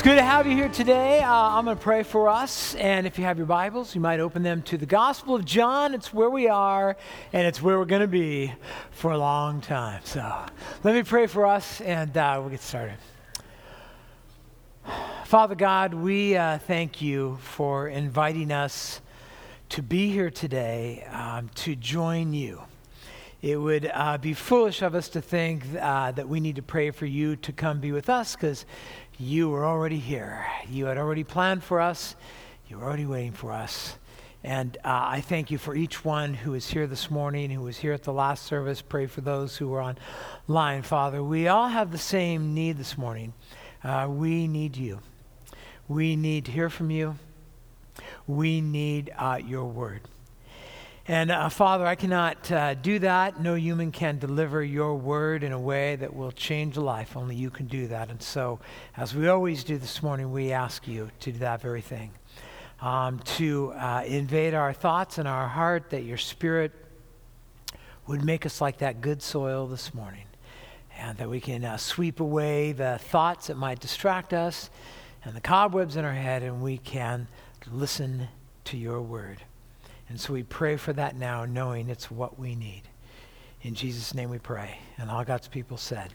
It's good to have you here today. Uh, I'm going to pray for us. And if you have your Bibles, you might open them to the Gospel of John. It's where we are, and it's where we're going to be for a long time. So let me pray for us, and uh, we'll get started. Father God, we uh, thank you for inviting us to be here today um, to join you. It would uh, be foolish of us to think uh, that we need to pray for you to come be with us because you were already here. You had already planned for us, you were already waiting for us. And uh, I thank you for each one who is here this morning, who was here at the last service. Pray for those who were online, Father. We all have the same need this morning. Uh, we need you. We need to hear from you. We need uh, your word. And uh, Father, I cannot uh, do that. No human can deliver your word in a way that will change life. Only you can do that. And so, as we always do this morning, we ask you to do that very thing. Um, to uh, invade our thoughts and our heart, that your spirit would make us like that good soil this morning. And that we can uh, sweep away the thoughts that might distract us and the cobwebs in our head, and we can listen to your word. And so we pray for that now, knowing it's what we need. In Jesus' name we pray. And all God's people said,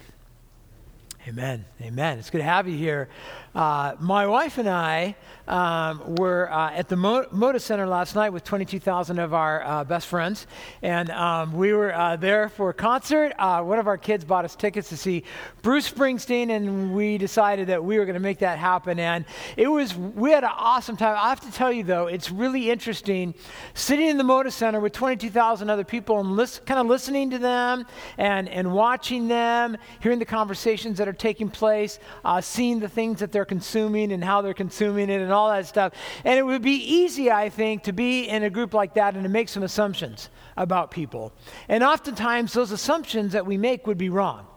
Amen. Amen. It's good to have you here. Uh, my wife and I um, were uh, at the Mo- Moda Center last night with 22,000 of our uh, best friends, and um, we were uh, there for a concert. Uh, one of our kids bought us tickets to see Bruce Springsteen, and we decided that we were going to make that happen. And it was we had an awesome time. I have to tell you though, it's really interesting sitting in the Moda Center with 22,000 other people and kind of listening to them and and watching them, hearing the conversations that are taking place, uh, seeing the things that they're consuming and how they're consuming it and all that stuff. And it would be easy, I think, to be in a group like that and to make some assumptions about people. And oftentimes, those assumptions that we make would be wrong.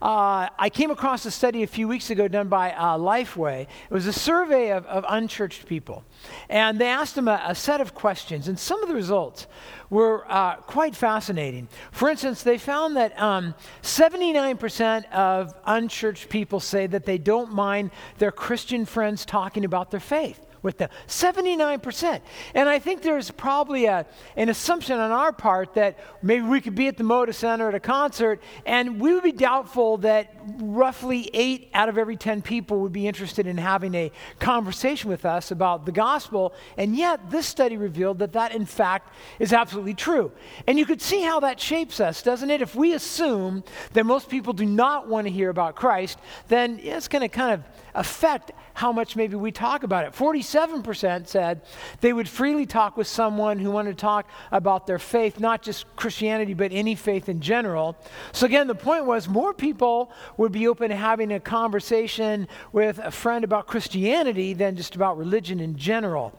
Uh, I came across a study a few weeks ago done by uh, Lifeway. It was a survey of, of unchurched people. And they asked them a, a, set of questions. And some of the results were uh, quite fascinating. For instance, they found that um, 79% of unchurched people say that they don't mind their Christian friends talking about their faith with them 79%. And I think there's probably a, an assumption on our part that maybe we could be at the Moda Center at a concert and we would be doubtful that roughly eight out of every 10 people would be interested in having a conversation with us about the gospel. And yet, this study revealed that that, in fact, is absolutely true. And you could see how that shapes us, doesn't it? If we assume that most people do not want to hear about Christ, then it's going to kind of affect how much maybe we talk about it. 47% said they would freely talk with someone who wanted to talk about their faith, not just Christianity, but any faith in general. So, again, the point was more people would be open to having a conversation with a friend about Christianity than just about religion in general.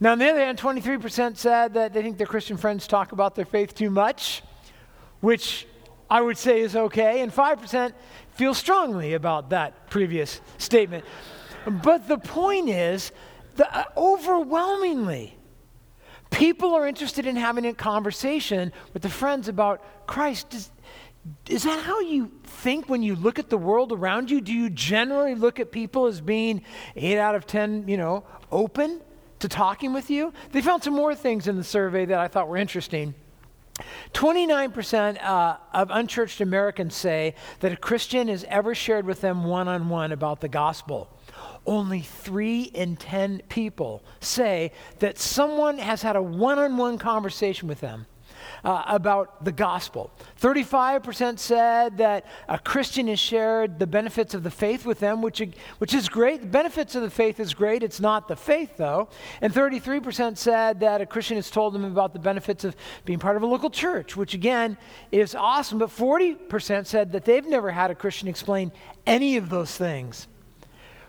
Now, on the other hand, 23% said that they think their Christian friends talk about their faith too much, which I would say is okay, and 5% feel strongly about that previous statement. But the point is, that uh, overwhelmingly, people are interested in having a conversation with their friends about Christ. Is, is that how you think when you look at the world around you? Do you generally look at people as being eight out of 10, you know, open to talking with you? They found some more things in the survey that I thought were interesting. 29% uh, of unchurched Americans say that a Christian has ever shared with them one on one about the gospel. Only three in 10 people say that someone has had a one on one conversation with them uh, about the gospel. 35% said that a Christian has shared the benefits of the faith with them, which, which is great. The benefits of the faith is great. It's not the faith, though. And 33% said that a Christian has told them about the benefits of being part of a local church, which again is awesome. But 40% said that they've never had a Christian explain any of those things.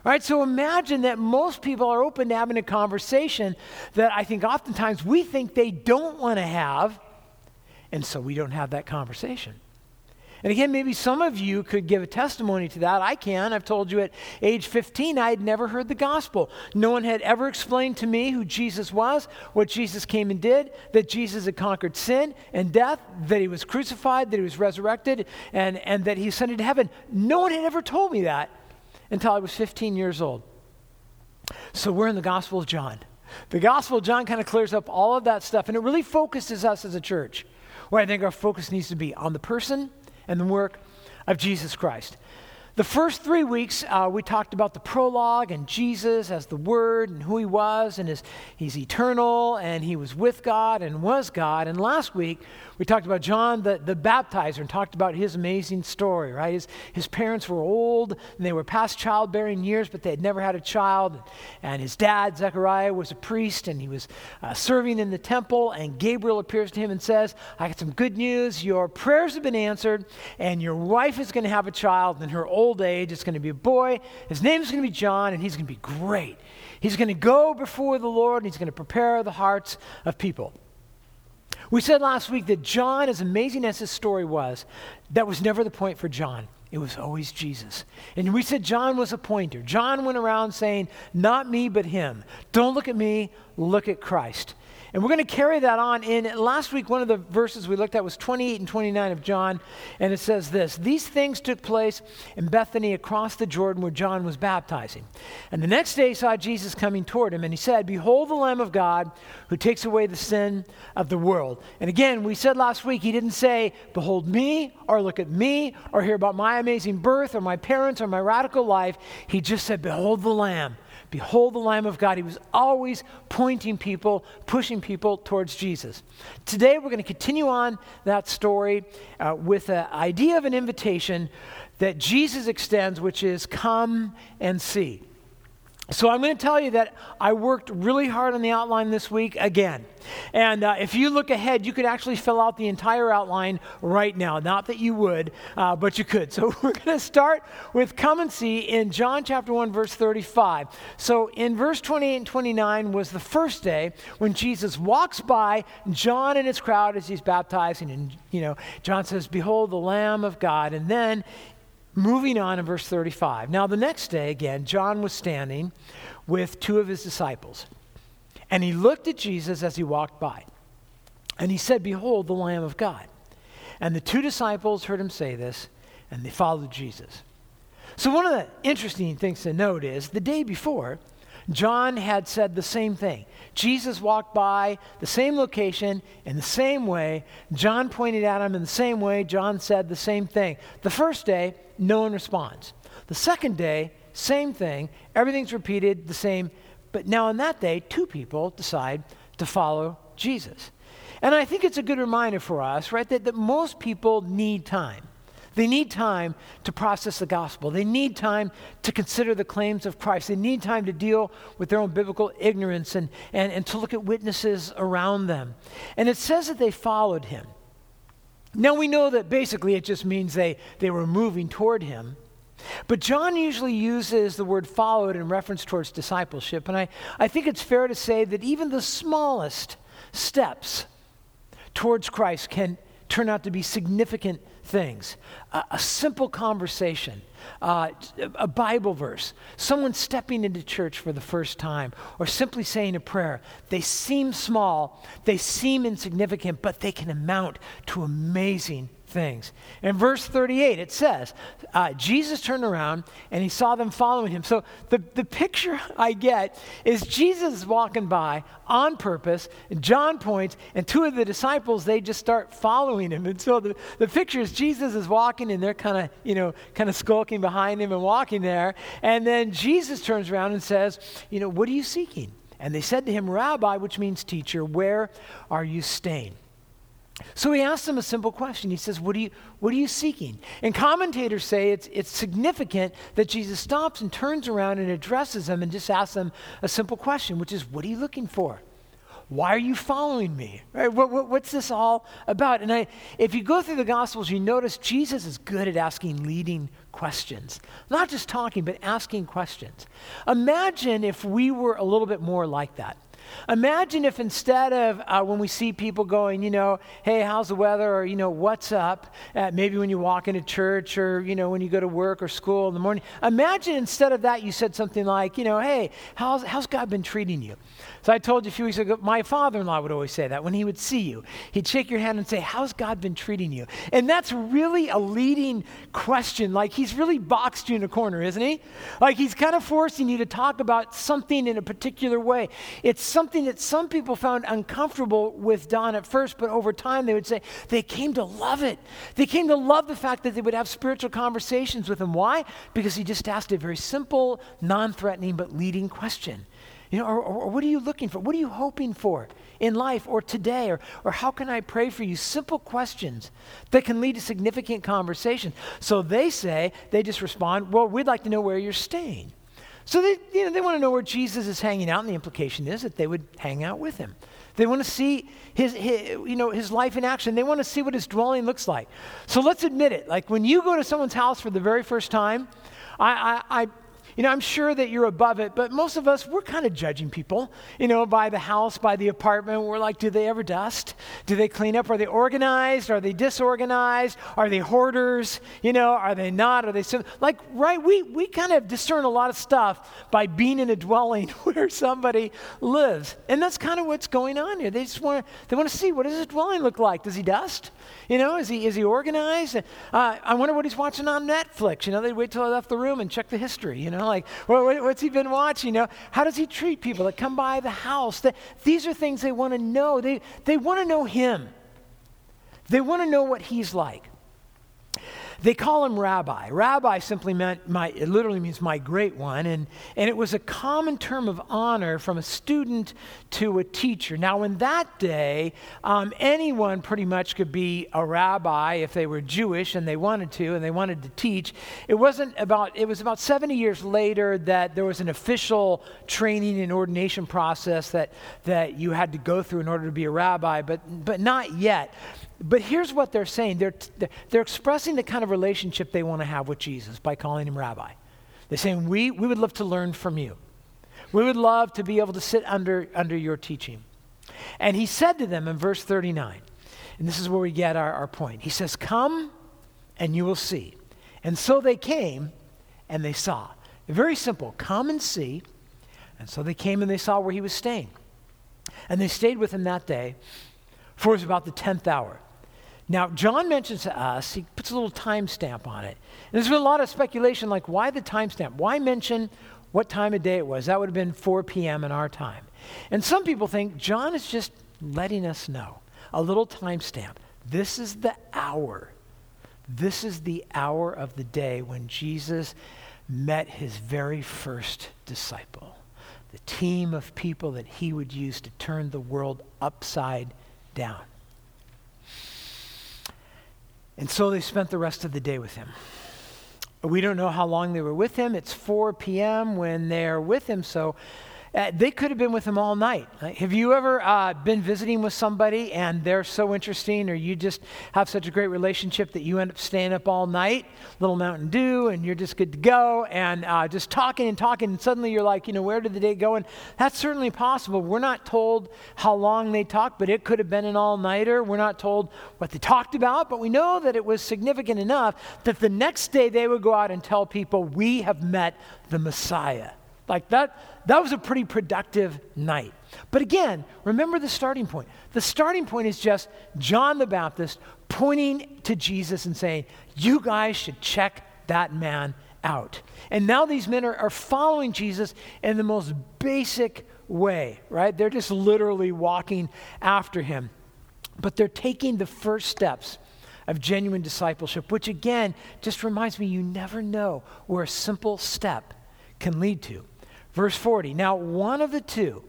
All right, so imagine that most people are open to having a conversation that I think oftentimes we think they don't want to have, and so we don't have that conversation. And again, maybe some of you could give a testimony to that. I can. I've told you at age 15, I had never heard the gospel. No one had ever explained to me who Jesus was, what Jesus came and did, that Jesus had conquered sin and death, that he was crucified, that he was resurrected, and, and that he ascended to heaven. No one had ever told me that. Until I was 15 years old. So we're in the Gospel of John. The Gospel of John kind of clears up all of that stuff, and it really focuses us as a church where I think our focus needs to be on the person and the work of Jesus Christ. The first three weeks, uh, we talked about the prologue and Jesus as the Word and who He was, and his, He's eternal, and He was with God and was God. And last week, we talked about John the, the baptizer and talked about his amazing story, right? His, his parents were old and they were past childbearing years, but they had never had a child. And his dad, Zechariah, was a priest and he was uh, serving in the temple. And Gabriel appears to him and says, I got some good news. Your prayers have been answered, and your wife is going to have a child. and her old age, it's going to be a boy. His name is going to be John, and he's going to be great. He's going to go before the Lord, and he's going to prepare the hearts of people. We said last week that John, as amazing as his story was, that was never the point for John. It was always Jesus. And we said John was a pointer. John went around saying, Not me, but him. Don't look at me, look at Christ. And we're going to carry that on. In last week, one of the verses we looked at was 28 and 29 of John, and it says this These things took place in Bethany across the Jordan where John was baptizing. And the next day he saw Jesus coming toward him, and he said, Behold the Lamb of God who takes away the sin of the world. And again, we said last week, he didn't say, Behold me, or look at me, or hear about my amazing birth, or my parents, or my radical life. He just said, Behold the Lamb Behold the Lamb of God. He was always pointing people, pushing people towards Jesus. Today, we're going to continue on that story uh, with an idea of an invitation that Jesus extends, which is come and see. So I'm going to tell you that I worked really hard on the outline this week again. And uh, if you look ahead, you could actually fill out the entire outline right now. Not that you would, uh, but you could. So we're going to start with come and see in John chapter 1, verse 35. So in verse 28 and 29 was the first day when Jesus walks by John and his crowd as he's baptizing. And, you know, John says, Behold the Lamb of God. And then Moving on in verse 35. Now, the next day, again, John was standing with two of his disciples. And he looked at Jesus as he walked by. And he said, Behold, the Lamb of God. And the two disciples heard him say this, and they followed Jesus. So, one of the interesting things to note is the day before, John had said the same thing. Jesus walked by the same location in the same way. John pointed at him in the same way. John said the same thing. The first day, no one responds. The second day, same thing. Everything's repeated the same. But now on that day, two people decide to follow Jesus. And I think it's a good reminder for us, right, that, that most people need time. They need time to process the gospel. They need time to consider the claims of Christ. They need time to deal with their own biblical ignorance and, and, and to look at witnesses around them. And it says that they followed him. Now we know that basically it just means they, they were moving toward him. But John usually uses the word followed in reference towards discipleship. And I, I think it's fair to say that even the smallest steps towards Christ can turn out to be significant things. Uh, a simple conversation, uh, a Bible verse, someone stepping into church for the first time, or simply saying a prayer. They seem small, they seem insignificant, but they can amount to amazing things. In verse 38, it says, uh, Jesus turned around and he saw them following him. So the, the picture I get is Jesus walking by on purpose, and John points, and two of the disciples, they just start following him. And so the, the picture is Jesus is walking and they're kind of, you know, kind of skulking behind him and walking there. And then Jesus turns around and says, you know, what are you seeking? And they said to him, Rabbi, which means teacher, where are you staying? So he asks them a simple question. He says, What are you, what are you seeking? And commentators say it's, it's significant that Jesus stops and turns around and addresses them and just asks them a simple question, which is, What are you looking for? Why are you following me? Right? What, what, what's this all about? And I, if you go through the Gospels, you notice Jesus is good at asking leading questions. Not just talking, but asking questions. Imagine if we were a little bit more like that. Imagine if instead of uh, when we see people going, you know, hey, how's the weather? Or, you know, what's up? Uh, maybe when you walk into church or, you know, when you go to work or school in the morning. Imagine instead of that, you said something like, you know, hey, how's, how's God been treating you? So I told you a few weeks ago, my father in law would always say that when he would see you. He'd shake your hand and say, How's God been treating you? And that's really a leading question. Like he's really boxed you in a corner, isn't he? Like he's kind of forcing you to talk about something in a particular way. It's something that some people found uncomfortable with Don at first, but over time they would say they came to love it. They came to love the fact that they would have spiritual conversations with him. Why? Because he just asked a very simple, non threatening, but leading question. You know, or, or, what are you looking for? What are you hoping for in life or today? Or, or how can I pray for you? Simple questions that can lead to significant conversations. So they say, they just respond, well, we'd like to know where you're staying. So they, you know, they want to know where Jesus is hanging out, and the implication is that they would hang out with him. They want to see his, his, you know, his life in action. They want to see what his dwelling looks like. So let's admit it. Like when you go to someone's house for the very first time, I, I, I you know, I'm sure that you're above it, but most of us, we're kind of judging people, you know, by the house, by the apartment. We're like, do they ever dust? Do they clean up? Are they organized? Are they disorganized? Are they hoarders? You know, are they not? Are they sim- like, right? We, we kind of discern a lot of stuff by being in a dwelling where somebody lives. And that's kind of what's going on here. They just want to, they want to see what does his dwelling look like? Does he dust? You know, is he, is he organized? Uh, I wonder what he's watching on Netflix. You know, they wait till I left the room and check the history. You know, like, what's he been watching? You know, how does he treat people that come by the house? These are things they want to know. They, they want to know him. They want to know what he's like. They call him rabbi. Rabbi simply meant my, it literally means my great one. And, and it was a common term of honor from a student to a teacher. Now, in that day, um, anyone pretty much could be a rabbi if they were Jewish and they wanted to and they wanted to teach. It wasn't about, it was about 70 years later that there was an official training and ordination process that, that you had to go through in order to be a rabbi, but, but not yet. But here's what they're saying they're, they're expressing the kind of relationship they want to have with Jesus by calling him rabbi. They're saying, we, we would love to learn from you. We would love to be able to sit under, under your teaching. And he said to them in verse 39, and this is where we get our, our point. He says, Come and you will see. And so they came and they saw. Very simple come and see. And so they came and they saw where he was staying. And they stayed with him that day, for it was about the 10th hour. Now, John mentions to us, he puts a little timestamp on it. And there's been a lot of speculation like, why the timestamp? Why mention what time of day it was? That would have been 4 p.m. in our time. And some people think John is just letting us know a little timestamp. This is the hour. This is the hour of the day when Jesus met his very first disciple, the team of people that he would use to turn the world upside down. And so they spent the rest of the day with him. We don't know how long they were with him. It's 4 p.m. when they're with him, so uh, they could have been with him all night. Have you ever uh, been visiting with somebody and they're so interesting, or you just have such a great relationship that you end up staying up all night, little Mountain Dew, and you're just good to go, and uh, just talking and talking, and suddenly you're like, you know, where did the day go? And that's certainly possible. We're not told how long they talked, but it could have been an all nighter. We're not told what they talked about, but we know that it was significant enough that the next day they would go out and tell people, We have met the Messiah. Like that, that was a pretty productive night. But again, remember the starting point. The starting point is just John the Baptist pointing to Jesus and saying, You guys should check that man out. And now these men are, are following Jesus in the most basic way, right? They're just literally walking after him. But they're taking the first steps of genuine discipleship, which again just reminds me you never know where a simple step can lead to. Verse 40 Now, one of the two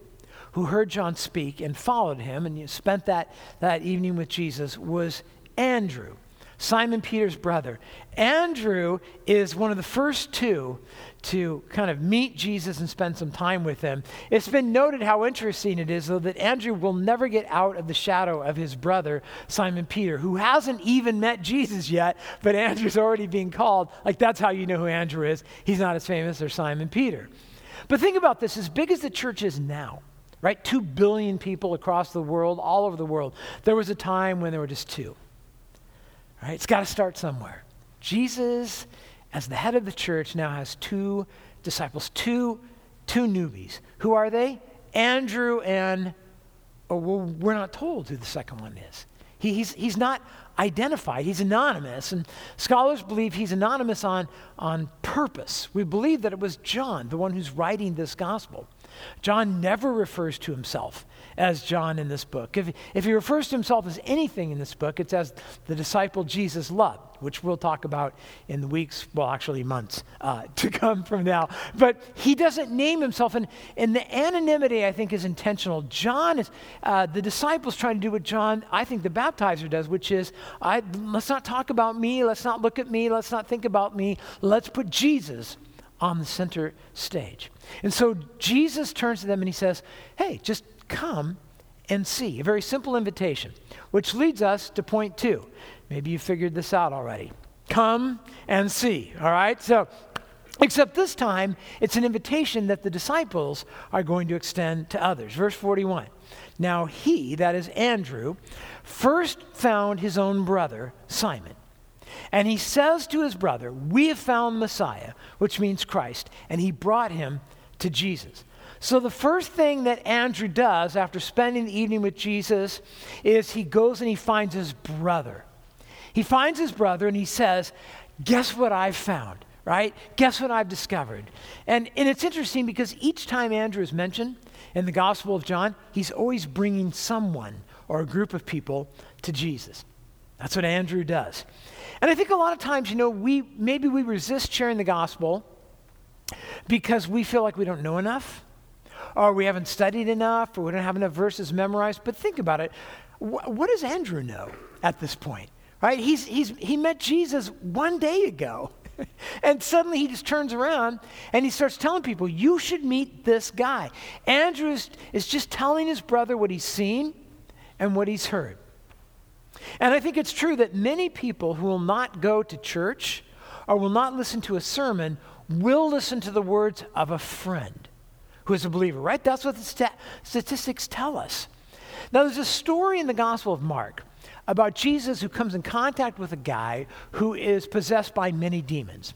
who heard John speak and followed him and spent that, that evening with Jesus was Andrew, Simon Peter's brother. Andrew is one of the first two to kind of meet Jesus and spend some time with him. It's been noted how interesting it is, though, that Andrew will never get out of the shadow of his brother, Simon Peter, who hasn't even met Jesus yet, but Andrew's already being called. Like, that's how you know who Andrew is. He's not as famous as Simon Peter. But think about this as big as the church is now, right? Two billion people across the world, all over the world. There was a time when there were just two. Right? It's got to start somewhere. Jesus, as the head of the church, now has two disciples, two, two newbies. Who are they? Andrew and, oh, well, we're not told who the second one is. He, he's, he's not identified, he's anonymous. And scholars believe he's anonymous on, on purpose. We believe that it was John, the one who's writing this gospel. John never refers to himself as John in this book. If, if he refers to himself as anything in this book, it's as the disciple Jesus loved, which we'll talk about in the weeks, well, actually months uh, to come from now. But he doesn't name himself, and, and the anonymity, I think, is intentional. John is, uh, the disciples trying to do what John, I think the baptizer does, which is, I, let's not talk about me, let's not look at me, let's not think about me, let's put Jesus on the center stage. And so Jesus turns to them and he says, Hey, just come and see. A very simple invitation, which leads us to point two. Maybe you figured this out already. Come and see, all right? So, except this time, it's an invitation that the disciples are going to extend to others. Verse 41. Now, he, that is Andrew, first found his own brother, Simon. And he says to his brother, We have found Messiah, which means Christ, and he brought him to Jesus. So, the first thing that Andrew does after spending the evening with Jesus is he goes and he finds his brother. He finds his brother and he says, Guess what I've found, right? Guess what I've discovered? And, and it's interesting because each time Andrew is mentioned in the Gospel of John, he's always bringing someone or a group of people to Jesus. That's what Andrew does. And I think a lot of times, you know, we maybe we resist sharing the gospel because we feel like we don't know enough or we haven't studied enough, or we don't have enough verses memorized. But think about it. Wh- what does Andrew know at this point? Right? He's, he's, he met Jesus one day ago. and suddenly he just turns around and he starts telling people, You should meet this guy. Andrew is, is just telling his brother what he's seen and what he's heard. And I think it's true that many people who will not go to church or will not listen to a sermon will listen to the words of a friend who is a believer, right? That's what the st- statistics tell us. Now, there's a story in the Gospel of Mark about Jesus who comes in contact with a guy who is possessed by many demons.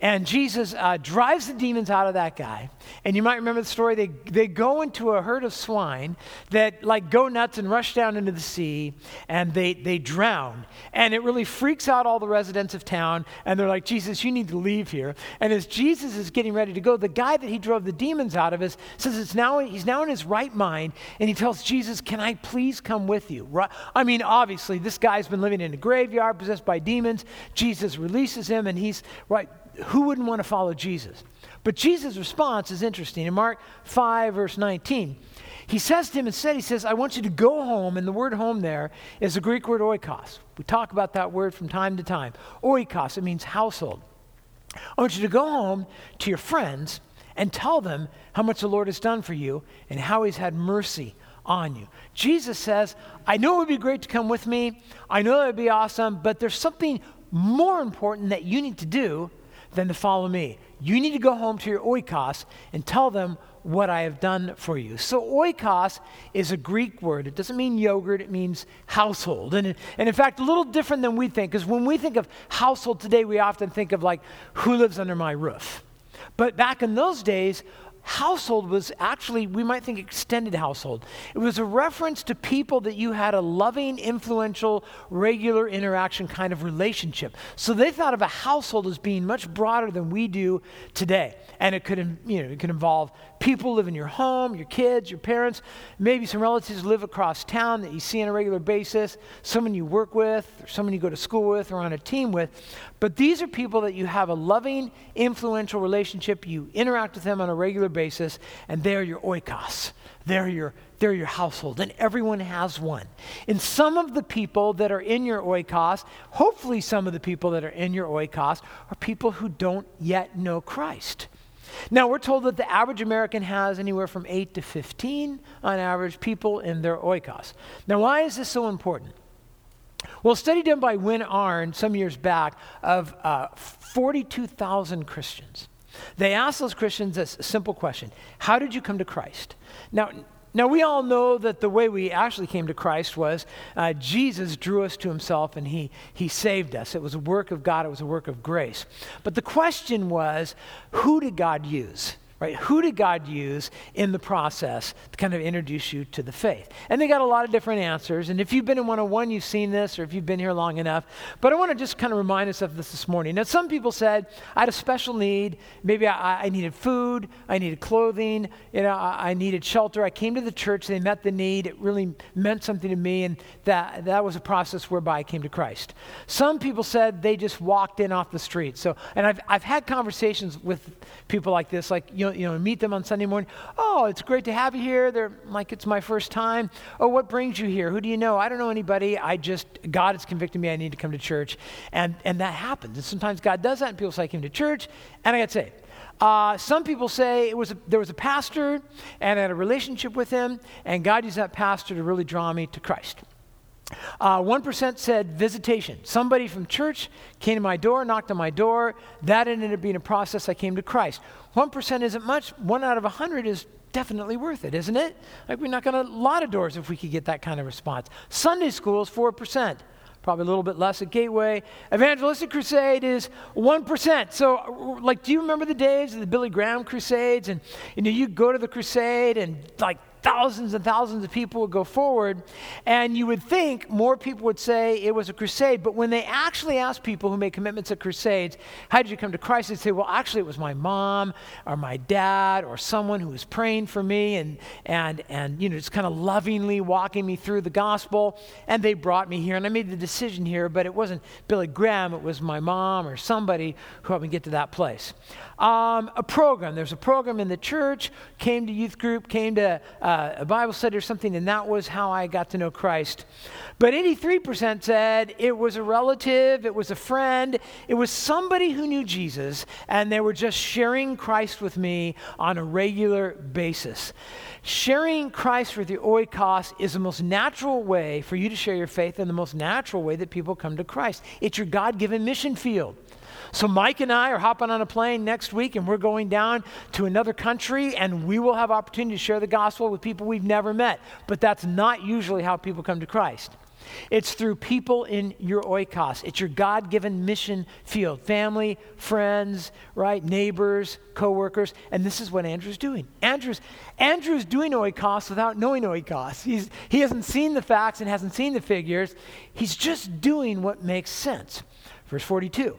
And Jesus uh, drives the demons out of that guy. And you might remember the story. They, they go into a herd of swine that like go nuts and rush down into the sea and they, they drown. And it really freaks out all the residents of town. And they're like, Jesus, you need to leave here. And as Jesus is getting ready to go, the guy that he drove the demons out of is, says it's now, he's now in his right mind. And he tells Jesus, Can I please come with you? Right? I mean, obviously, this guy's been living in a graveyard possessed by demons. Jesus releases him and he's right who wouldn't want to follow Jesus? But Jesus' response is interesting. In Mark 5, verse 19, he says to him instead, he says, I want you to go home, and the word home there is the Greek word oikos. We talk about that word from time to time. Oikos, it means household. I want you to go home to your friends and tell them how much the Lord has done for you and how he's had mercy on you. Jesus says, I know it would be great to come with me. I know that would be awesome, but there's something more important that you need to do than to follow me. You need to go home to your oikos and tell them what I have done for you. So, oikos is a Greek word. It doesn't mean yogurt, it means household. And, and in fact, a little different than we think, because when we think of household today, we often think of like, who lives under my roof? But back in those days, household was actually, we might think extended household. It was a reference to people that you had a loving, influential, regular interaction kind of relationship. So they thought of a household as being much broader than we do today. And it could, you know, it could involve people live in your home, your kids, your parents, maybe some relatives live across town that you see on a regular basis, someone you work with, or someone you go to school with, or on a team with. But these are people that you have a loving, influential relationship. You interact with them on a regular basis, and they're your oikos. They're your, they're your household, and everyone has one. And some of the people that are in your oikos, hopefully, some of the people that are in your oikos, are people who don't yet know Christ. Now, we're told that the average American has anywhere from 8 to 15, on average, people in their oikos. Now, why is this so important? Well, a study done by Win Arn some years back of uh, 42,000 Christians. They asked those Christians a simple question How did you come to Christ? Now, Now, we all know that the way we actually came to Christ was uh, Jesus drew us to himself and he, he saved us. It was a work of God, it was a work of grace. But the question was who did God use? Right? Who did God use in the process to kind of introduce you to the faith? And they got a lot of different answers. And if you've been in 101, you've seen this, or if you've been here long enough. But I want to just kind of remind us of this this morning. Now, some people said, I had a special need. Maybe I, I needed food, I needed clothing, you know, I, I, needed shelter. I came to the church, they met the need. It really meant something to me, and that, that was a process whereby I came to Christ. Some people said they just walked in off the street. So, and I've, I've had conversations with people like this, like, you know, you know, meet them on Sunday morning. Oh, it's great to have you here. They're like, it's my first time. Oh, what brings you here? Who do you know? I don't know anybody. I just, God has convicted me. I need to come to church. And, and that happens. And sometimes God does that, and people say, I came to church, and I got saved. Uh, some people say it was a, there was a pastor, and I had a relationship with him, and God used that pastor to really draw me to Christ. Uh, 1% said visitation. Somebody from church came to my door, knocked on my door. That ended up being a process. I came to Christ. 1% isn't much. One out of 100 is definitely worth it, isn't it? Like we knock on a lot of doors if we could get that kind of response. Sunday school is 4%. Probably a little bit less at Gateway. Evangelistic Crusade is 1%. So, like, do you remember the days of the Billy Graham Crusades? And, you know, you go to the crusade and, like, thousands and thousands of people would go forward, and you would think more people would say it was a crusade. But when they actually asked people who made commitments at crusades, how did you come to Christ? They'd say, well, actually, it was my mom or my dad or someone who was praying for me and, and, and you know, just kind of lovingly walking me through the gospel. And they brought me here, and I made the decision here, but it wasn't Billy Graham, it was my mom or somebody who helped me get to that place. Um, a program. There's a program in the church, came to youth group, came to uh, Uh, a Bible study or something, and that was how I got to know Christ. But 83% said it was a relative, it was a friend, it was somebody who knew Jesus, and they were just sharing Christ with me on a regular basis. Sharing Christ with your oikos is the most natural way for you to share your faith and the most natural way that people come to Christ. It's your God given mission field. So, Mike and I are hopping on a plane next week, and we're going down to another country, and we will have opportunity to share the gospel with people we've never met. But that's not usually how people come to Christ. It's through people in your oikos. It's your God given mission field family, friends, right? Neighbors, coworkers. And this is what Andrew's doing. Andrew's, Andrew's doing oikos without knowing oikos. He's, he hasn't seen the facts and hasn't seen the figures. He's just doing what makes sense. Verse 42.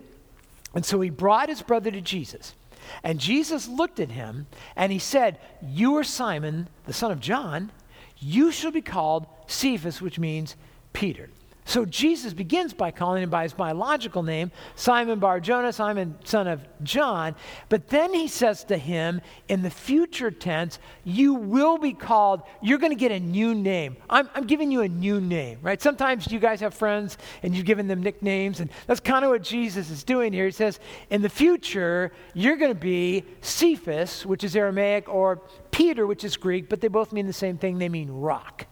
And so he brought his brother to Jesus. And Jesus looked at him and he said, You are Simon, the son of John. You shall be called Cephas, which means Peter. So Jesus begins by calling him by his biological name, Simon Bar Jonah, Simon son of John. But then he says to him in the future tense, You will be called, you're going to get a new name. I'm, I'm giving you a new name, right? Sometimes you guys have friends and you've given them nicknames, and that's kind of what Jesus is doing here. He says, In the future, you're going to be Cephas, which is Aramaic, or Peter, which is Greek, but they both mean the same thing. They mean rock.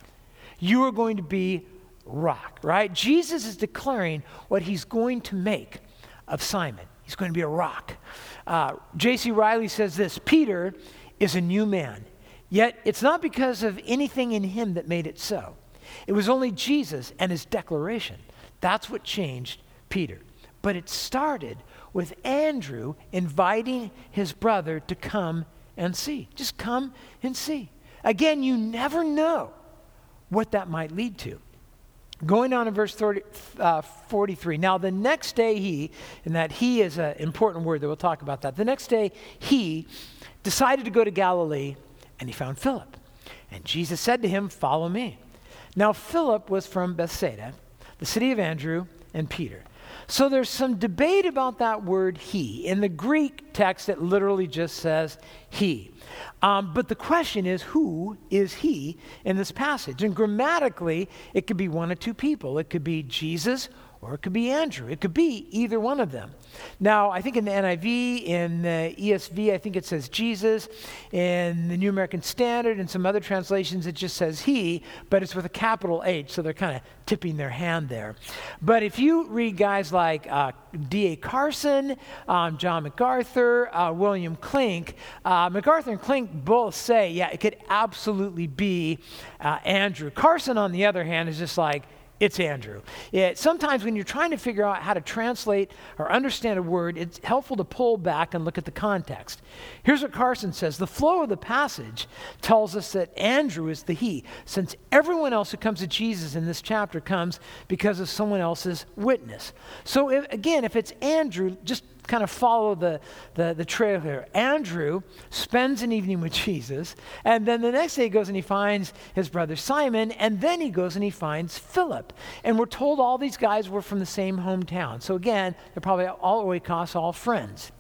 You are going to be rock, right? Jesus is declaring what he's going to make of Simon. He's going to be a rock. Uh, J.C. Riley says this Peter is a new man, yet it's not because of anything in him that made it so. It was only Jesus and his declaration. That's what changed Peter. But it started with Andrew inviting his brother to come and see. Just come and see. Again, you never know what that might lead to. Going on in verse 30, uh, 43. Now, the next day, he, and that he is an important word that we'll talk about that. The next day, he decided to go to Galilee, and he found Philip. And Jesus said to him, Follow me. Now, Philip was from Bethsaida, the city of Andrew and Peter. So there's some debate about that word he. In the Greek text, it literally just says he. Um, but the question is, who is he in this passage? And grammatically, it could be one of two people. It could be Jesus or it could be Andrew. It could be either one of them. Now, I think in the NIV, in the ESV, I think it says Jesus. In the New American Standard and some other translations, it just says he, but it's with a capital H, so they're kind of tipping their hand there. But if you read guys like uh, D.A. Carson, um, John MacArthur, uh, William Klink, uh, MacArthur and Klink both say, yeah, it could absolutely be uh, Andrew. Carson, on the other hand, is just like, it's Andrew. Sometimes when you're trying to figure out how to translate or understand a word, it's helpful to pull back and look at the context. Here's what Carson says The flow of the passage tells us that Andrew is the he, since everyone else who comes to Jesus in this chapter comes because of someone else's witness. So, if, again, if it's Andrew, just kind of follow the, the, the trail here. Andrew spends an evening with Jesus, and then the next day he goes and he finds his brother Simon, and then he goes and he finds Philip. And we're told all these guys were from the same hometown. So again, they're probably all oikos, all friends.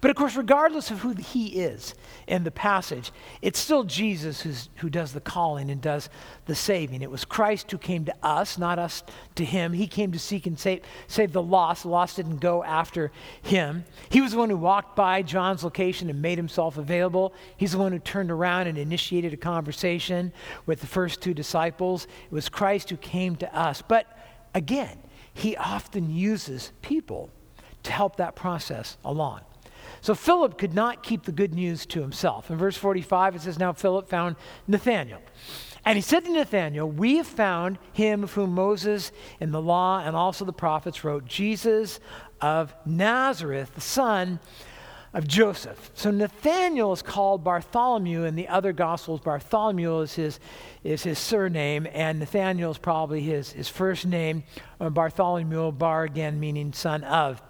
But of course, regardless of who he is in the passage, it's still Jesus who does the calling and does the saving. It was Christ who came to us, not us to him. He came to seek and save, save the lost. The lost didn't go after him. He was the one who walked by John's location and made himself available. He's the one who turned around and initiated a conversation with the first two disciples. It was Christ who came to us. But again, he often uses people to help that process along. So Philip could not keep the good news to himself. In verse 45, it says, Now Philip found Nathanael. And he said to Nathanael, We have found him of whom Moses in the law and also the prophets wrote, Jesus of Nazareth, the son of Joseph. So Nathanael is called Bartholomew in the other gospels. Bartholomew is his, is his surname, and Nathanael is probably his, his first name. Bartholomew, bar again meaning son of.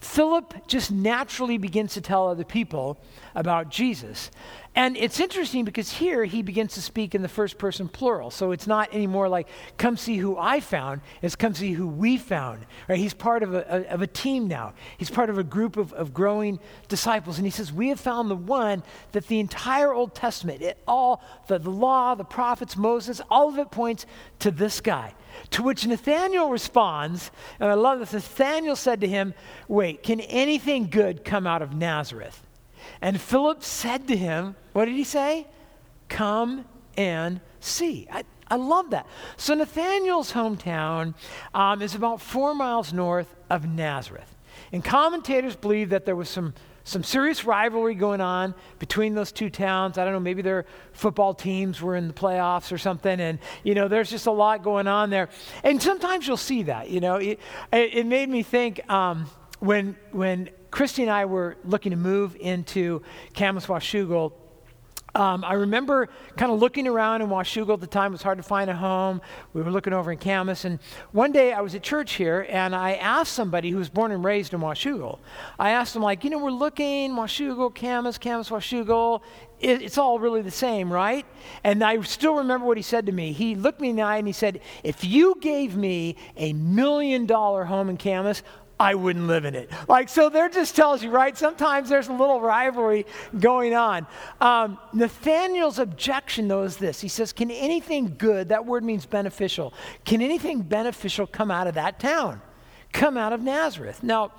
Philip just naturally begins to tell other people about Jesus. And it's interesting because here he begins to speak in the first person plural. So it's not anymore like, come see who I found, it's come see who we found. Right? He's part of a, a of a team now, he's part of a group of, of growing disciples. And he says, We have found the one that the entire Old Testament, it all, the, the law, the prophets, Moses, all of it points to this guy. To which Nathanael responds, and I love this. Nathanael said to him, Wait, can anything good come out of Nazareth? And Philip said to him, What did he say? Come and see. I, I love that. So Nathanael's hometown um, is about four miles north of Nazareth. And commentators believe that there was some some serious rivalry going on between those two towns. I don't know, maybe their football teams were in the playoffs or something, and you know, there's just a lot going on there. And sometimes you'll see that. You know, it, it made me think um, when when Christy and I were looking to move into Camas Washougal um, I remember kind of looking around in Washougal at the time. It was hard to find a home. We were looking over in Camas. And one day I was at church here and I asked somebody who was born and raised in Washougal. I asked him, like, you know, we're looking, Washougal, Camas, Camas, Washougal. It, it's all really the same, right? And I still remember what he said to me. He looked me in the eye and he said, if you gave me a million dollar home in Camas, I wouldn't live in it. Like, so there just tells you, right? Sometimes there's a little rivalry going on. Um, Nathaniel's objection, though, is this. He says, Can anything good, that word means beneficial, can anything beneficial come out of that town? Come out of Nazareth. Now,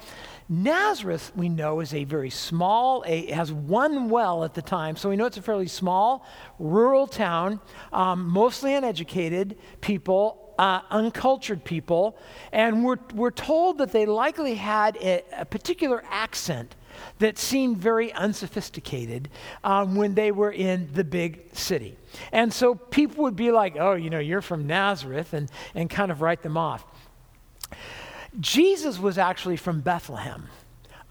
Nazareth, we know, is a very small, a, has one well at the time, so we know it's a fairly small, rural town, um, mostly uneducated people, uh, uncultured people, and we're, we're told that they likely had a, a particular accent that seemed very unsophisticated um, when they were in the big city. And so people would be like, oh, you know, you're from Nazareth, and, and kind of write them off. Jesus was actually from Bethlehem.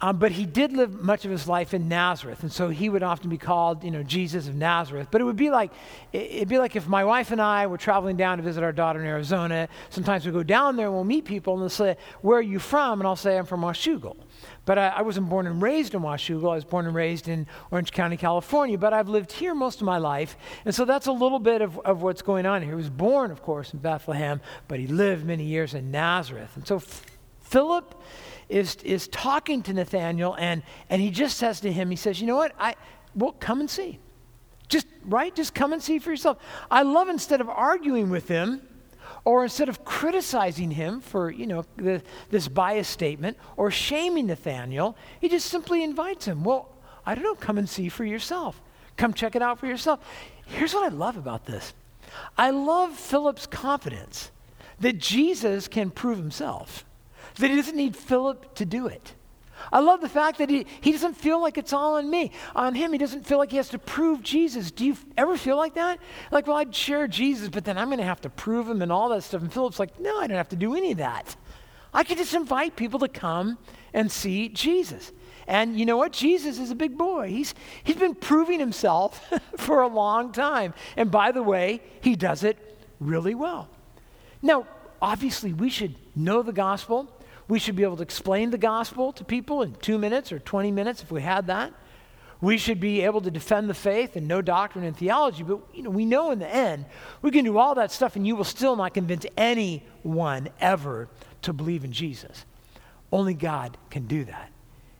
Um, but he did live much of his life in Nazareth, and so he would often be called, you know, Jesus of Nazareth. But it would be like, it'd be like if my wife and I were traveling down to visit our daughter in Arizona. Sometimes we go down there and we'll meet people, and they'll say, "Where are you from?" And I'll say, "I'm from Washougal." But I, I wasn't born and raised in Washougal. I was born and raised in Orange County, California. But I've lived here most of my life, and so that's a little bit of, of what's going on here. He was born, of course, in Bethlehem, but he lived many years in Nazareth, and so Philip is, is talking to Nathaniel, and, and he just says to him, he says, You know what? I, well, come and see. Just, right? Just come and see for yourself. I love instead of arguing with him Or instead of criticizing him for, you know, the, this bias statement or shaming Nathaniel, he just simply invites him. Well, I don't know, come and see for yourself. Come check it out for yourself. Here's what I love about this I love Philip's confidence that Jesus can prove himself, that he doesn't need Philip to do it. I love the fact that he, he doesn't feel like it's all on me. On him, he doesn't feel like he has to prove Jesus. Do you ever feel like that? Like, well, I'd share Jesus, but then I'm going to have to prove him and all that stuff. And Philip's like, no, I don't have to do any of that. I can just invite people to come and see Jesus. And you know what? Jesus is a big boy. He's, he's been proving himself for a long time. And by the way, he does it really well. Now, obviously, we should know the gospel. We should be able to explain the gospel to people in two minutes or 20 minutes if we had that. We should be able to defend the faith and know doctrine and theology, but you know, we know in the end we can do all that stuff and you will still not convince anyone ever to believe in Jesus. Only God can do that.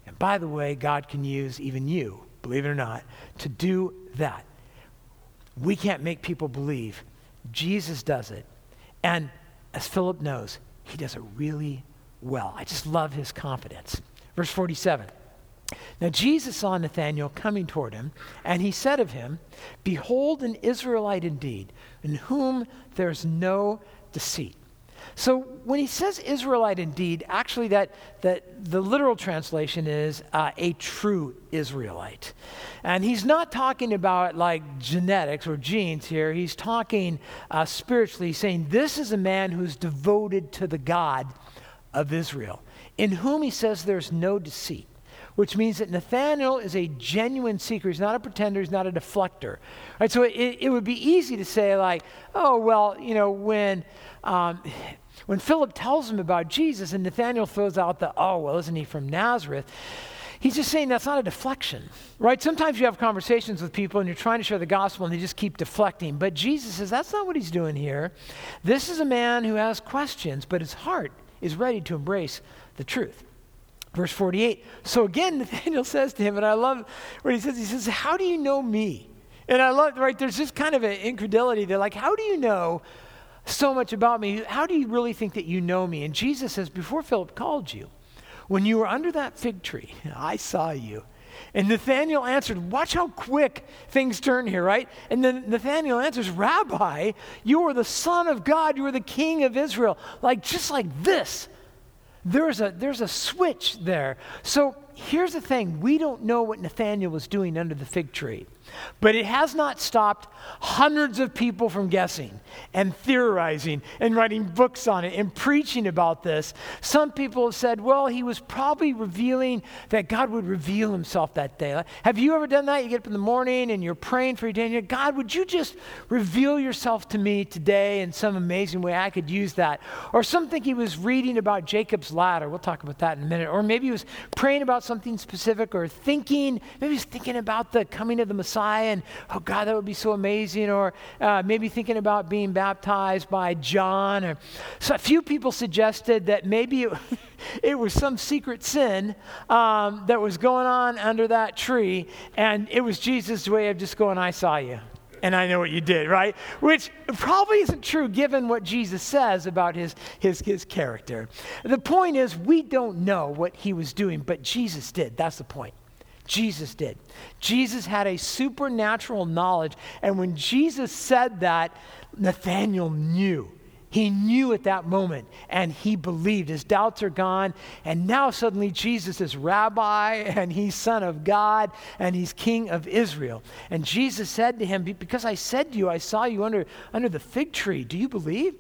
And by the way, God can use even you, believe it or not, to do that. We can't make people believe. Jesus does it. And as Philip knows, he does it really well. I just love his confidence. Verse 47. Now Jesus saw Nathanael coming toward him, and he said of him, Behold, an Israelite indeed, in whom there's no deceit. So when he says Israelite indeed, actually that, that the literal translation is uh, a true Israelite. And he's not talking about like genetics or genes here. He's talking uh, spiritually, saying this is a man who's devoted to the God of Israel, in whom he says there's no deceit which means that Nathanael is a genuine seeker. He's not a pretender, he's not a deflector. Right? So it, it would be easy to say, like, oh, well, you know, when, um, when Philip tells him about Jesus and Nathanael throws out the, oh, well, isn't he from Nazareth? He's just saying that's not a deflection, right? Sometimes you have conversations with people and you're trying to share the gospel and they just keep deflecting. But Jesus says that's not what he's doing here. This is a man who has questions, but his heart is ready to embrace the truth. Verse 48. So again, Nathanael says to him, and I love what he says, he says, How do you know me? And I love, right, there's just kind of an incredulity. They're like, How do you know so much about me? How do you really think that you know me? And Jesus says, Before Philip called you, when you were under that fig tree, I saw you. And Nathanael answered, Watch how quick things turn here, right? And then Nathanael answers, Rabbi, you are the Son of God, you are the King of Israel. Like, just like this there's a, there's a switch there. So here's the thing we don't know what Nathanael was doing under the fig tree. But it has not stopped hundreds of people from guessing and theorizing and writing books on it and preaching about this. Some people have said, well, he was probably revealing that God would reveal himself that day. Have you ever done that? You get up in the morning and you're praying for your day and you're, God, would you just reveal yourself to me today in some amazing way? I could use that. Or some think he was reading about Jacob's ladder. We'll talk about that in a minute. Or maybe he was praying about something specific or thinking, maybe he's thinking about the coming of the Messiah Messiah, and oh God, that would be so amazing. Or uh, maybe thinking about being baptized by John. Or so a few people suggested that maybe it, it was some secret sin um, that was going on under that tree, and it was Jesus' way of just going, "I saw you." and I know what you did, right? Which probably isn't true given what Jesus says about his, his, his character. The point is, we don't know what he was doing, but Jesus did. That's the point. Jesus did. Jesus had a supernatural knowledge. And when Jesus said that, Nathanael knew. He knew at that moment and he believed. His doubts are gone. And now suddenly Jesus is rabbi and he's son of God and he's king of Israel. And Jesus said to him, Because I said to you, I saw you under, under the fig tree. Do you believe?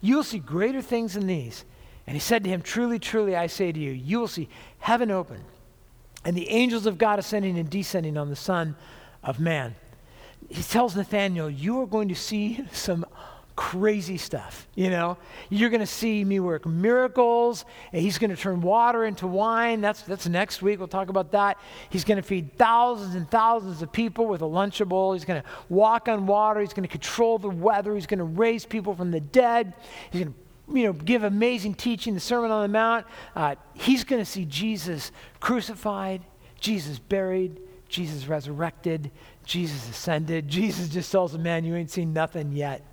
You'll see greater things than these. And he said to him, Truly, truly, I say to you, you will see heaven open and the angels of God ascending and descending on the Son of Man. He tells Nathanael, You are going to see some crazy stuff. You know, you're going to see me work miracles, he's going to turn water into wine. That's, that's next week. We'll talk about that. He's going to feed thousands and thousands of people with a Lunchable. He's going to walk on water. He's going to control the weather. He's going to raise people from the dead. He's going to you know, give amazing teaching, the Sermon on the Mount. Uh, he's going to see Jesus crucified, Jesus buried, Jesus resurrected, Jesus ascended. Jesus just tells him, man, you ain't seen nothing yet.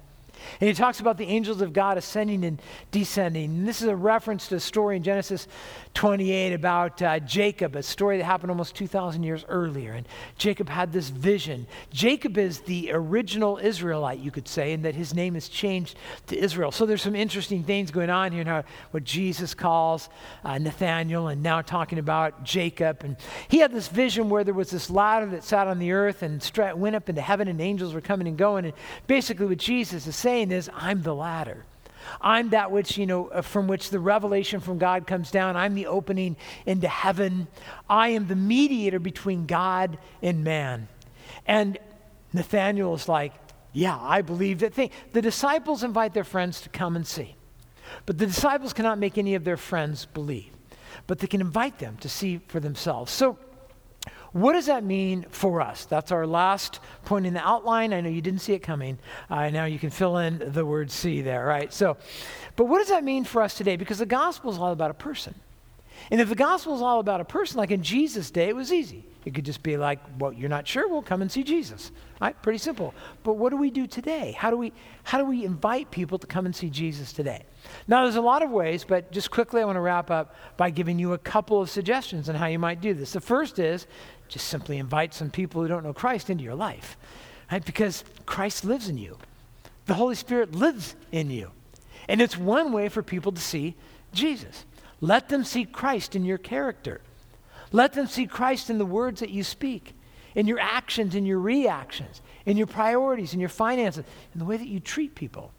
And he talks about the angels of God ascending and descending. And this is a reference to a story in Genesis 28 about uh, Jacob, a story that happened almost 2,000 years earlier. And Jacob had this vision. Jacob is the original Israelite, you could say, and that his name is changed to Israel. So there's some interesting things going on here in how, what Jesus calls uh, Nathanael and now talking about Jacob. And he had this vision where there was this ladder that sat on the earth and went up into heaven, and angels were coming and going. And basically, what Jesus is saying is, I'm the ladder. I'm that which, you know, uh, from which the revelation from God comes down. I'm the opening into heaven. I am the mediator between God and man. And Nathanael is like, yeah, I believe that thing. The disciples invite their friends to come and see. But the disciples cannot make any of their friends believe. But they can invite them to see for themselves. So what does that mean for us? That's our last point in the outline. I know you didn't see it coming. Uh, now you can fill in the word see there, right? So, but what does that mean for us today? Because the gospel is all about a person. And if the gospel is all about a person, like in Jesus' day, it was easy. It could just be like, well, you're not sure? Well, come and see Jesus. Right? Pretty simple. But what do we do today? How do we, how do we invite people to come and see Jesus today? Now, there's a lot of ways, but just quickly, I want to wrap up by giving you a couple of suggestions on how you might do this. The first is just simply invite some people who don't know Christ into your life, right? Because Christ lives in you. The Holy Spirit lives in you. And it's one way for people to see Jesus. Let them see Christ in your character. Let them see Christ in the words that you speak, in your actions, in your reactions, in your priorities, in your finances, in the way that you treat people,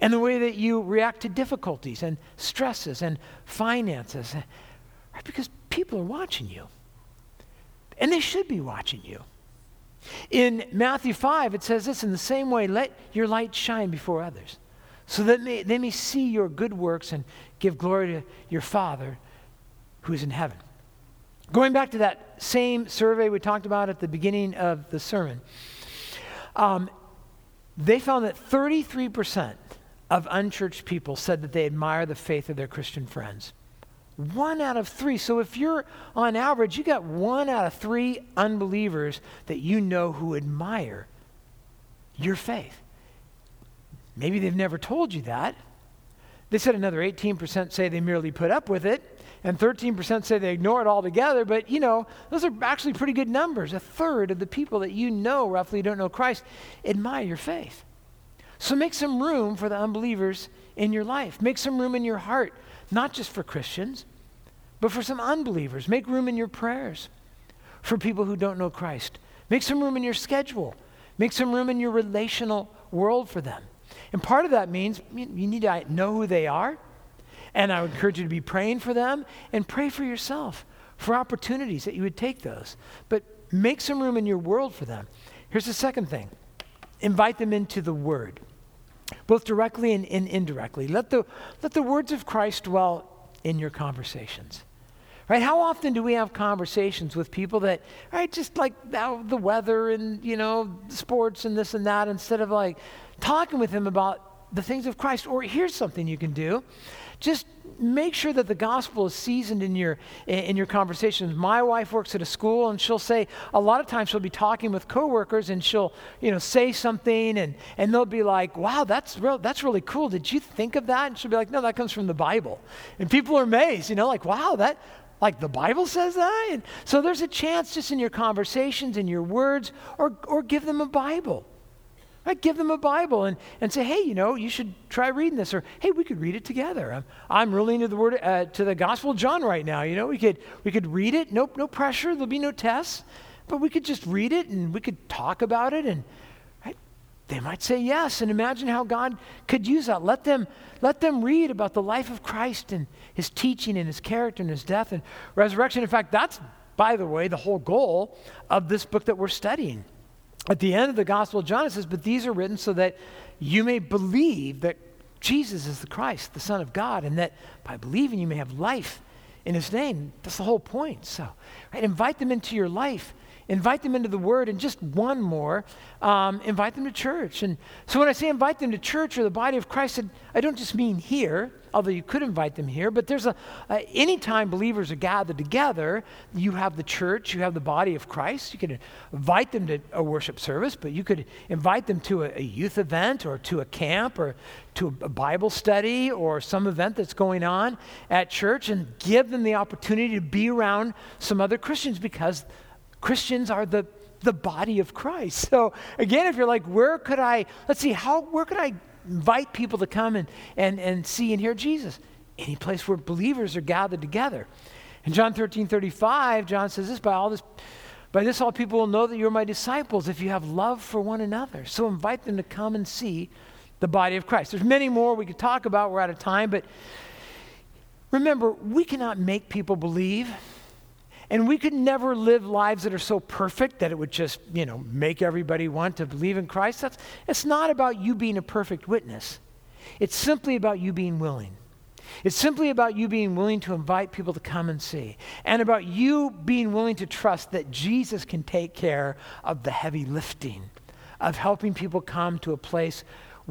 and the way that you react to difficulties and stresses and finances. Right? Because people are watching you, and they should be watching you. In Matthew 5, it says this in the same way, let your light shine before others, so that they may see your good works and give glory to your Father who is in heaven. Going back to that same survey we talked about at the beginning of the sermon, um, they found that 33% of unchurched people said that they admire the faith of their Christian friends. One out of three. So if you're on average, you got one out of three unbelievers that you know who admire your faith. Maybe they've never told you that. They said another 18% say they merely put up with it and 13% say they ignore it altogether. But, you know, those are actually pretty good numbers. A third of the people that you know roughly don't know Christ admire your faith. So make some room for the unbelievers in your life. Make some room in your heart, not just for Christians, but for some unbelievers. Make room in your prayers for people who don't know Christ. Make some room in your schedule. Make some room in your relational world for them. And part of that means you need to know who they are and I would encourage you to be praying for them and pray for yourself for opportunities that you would take those. But make some room in your world for them. Here's the second thing invite them into the Word, both directly and, and indirectly. Let the, let the words of Christ dwell in your conversations. Right? How often do we have conversations with people that, right, just like the weather and, you know, sports and this and that, instead of like talking with them about the things of Christ? Or here's something you can do. Just make sure that the gospel is seasoned in your in your conversations. My wife works at a school and she'll say a lot of times she'll be talking with coworkers and she'll you know say something and and they'll be like wow that's real that's really cool. Did you think of that? And she'll be like no that comes from the bible. And people are amazed you know like wow that like the bible says that and so there's a chance just in your conversations in your words or or give them a bible Right? Give them a Bible and, and say, hey, you know, you should try reading this. Or, hey, we could read it together. I'm, I'm really into the word, uh, to the Gospel of John right now. You know, we could, we could read it. No, no pressure. There'll be no tests. But we could just read it and we could talk about it. And right? they might say yes. And imagine how God could use that. Let them, let them read about the life of Christ and his teaching and his character and his death and resurrection. In fact, that's, by the way, the whole goal of this book that we're studying at the end of the Gospel of John, it says, But these are written so that you may believe that Jesus is the Christ, the Son of God, and that by believing you may have life in his name. That's the whole point. So, right, invite them into your life. Invite them into the Word, and just one more, um, invite them to church. And so, when I say invite them to church or the body of Christ, I don't just mean here. Although you could invite them here, but there's a, a anytime believers are gathered together, you have the church, you have the body of Christ. You can invite them to a worship service, but you could invite them to a, a youth event or to a camp or to a Bible study or some event that's going on at church and give them the opportunity to be around some other Christians because Christians are the the body of Christ. So again, if you're like, where could I, let's see, how, where could I invite people to come and, and, and see and hear Jesus? Any place where believers are gathered together. In John 13, 35, John says this, by all this, by this all people will know that you're my disciples if you have love for one another. So invite them to come and see the body of Christ. There's many more we could talk about. We're out of time, but remember, we cannot make people believe. And we could never live lives that are so perfect that it would just, you know, make everybody want to believe in Christ. That's, it's not about you being a perfect witness. It's simply about you being willing. It's simply about you being willing to invite people to come and see, and about you being willing to trust that Jesus can take care of the heavy lifting of helping people come to a place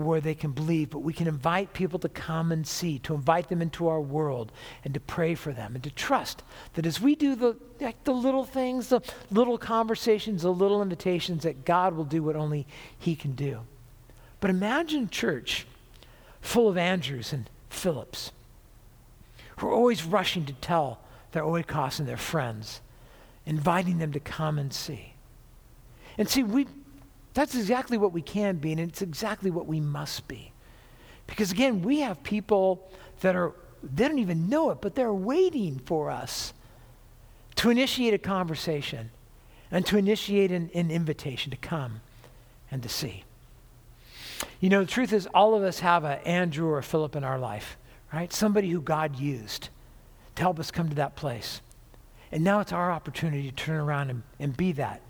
where they can believe, but we can invite people to come and see, to invite them into our world, and to pray for them, and to trust that as we do the, like the little things, the little conversations, the little invitations, that God will do what only He can do. But imagine church full of Andrews and Phillips who are always rushing to tell their oikos and their friends, inviting them to come and see. And see, we, that's exactly what we can be, and it's exactly what we must be. Because again, we have people that are, they don't even know it, but they're waiting for us to initiate a conversation and to initiate an, an invitation to come and to see. You know, the truth is, all of us have an Andrew or a Philip in our life, right? Somebody who God used to help us come to that place. And now it's our opportunity to turn around and, and be that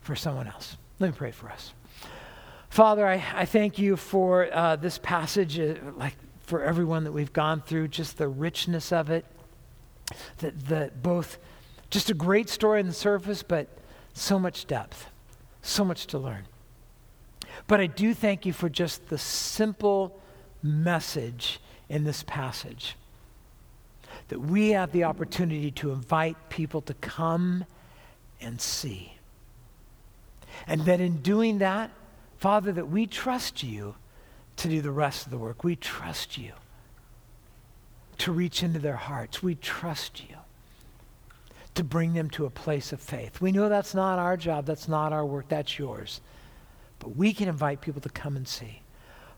for someone else. Let me pray for us. Father, I, I thank you for uh, this passage, uh, like for everyone that we've gone through, just the richness of it, that the, both just a great story on the surface, but so much depth, so much to learn. But I do thank you for just the simple message in this passage that we have the opportunity to invite people to come and see. And that in doing that, Father, that we trust you to do the rest of the work. We trust you to reach into their hearts. We trust you to bring them to a place of faith. We know that's not our job, that's not our work, that's yours. But we can invite people to come and see.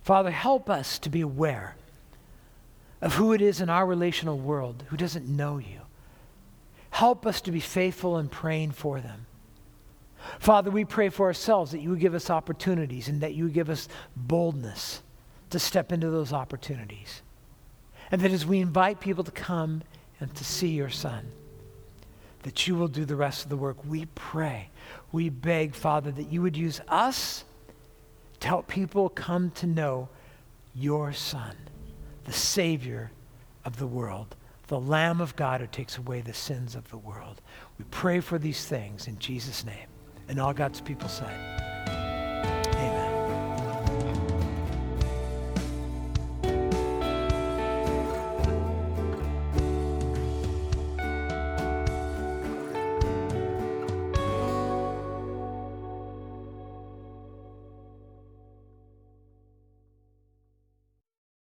Father, help us to be aware of who it is in our relational world who doesn't know you. Help us to be faithful in praying for them. Father, we pray for ourselves that you would give us opportunities and that you would give us boldness to step into those opportunities. And that as we invite people to come and to see your Son, that you will do the rest of the work. We pray, we beg, Father, that you would use us to help people come to know your Son, the Savior of the world, the Lamb of God who takes away the sins of the world. We pray for these things in Jesus' name. And all God's people say,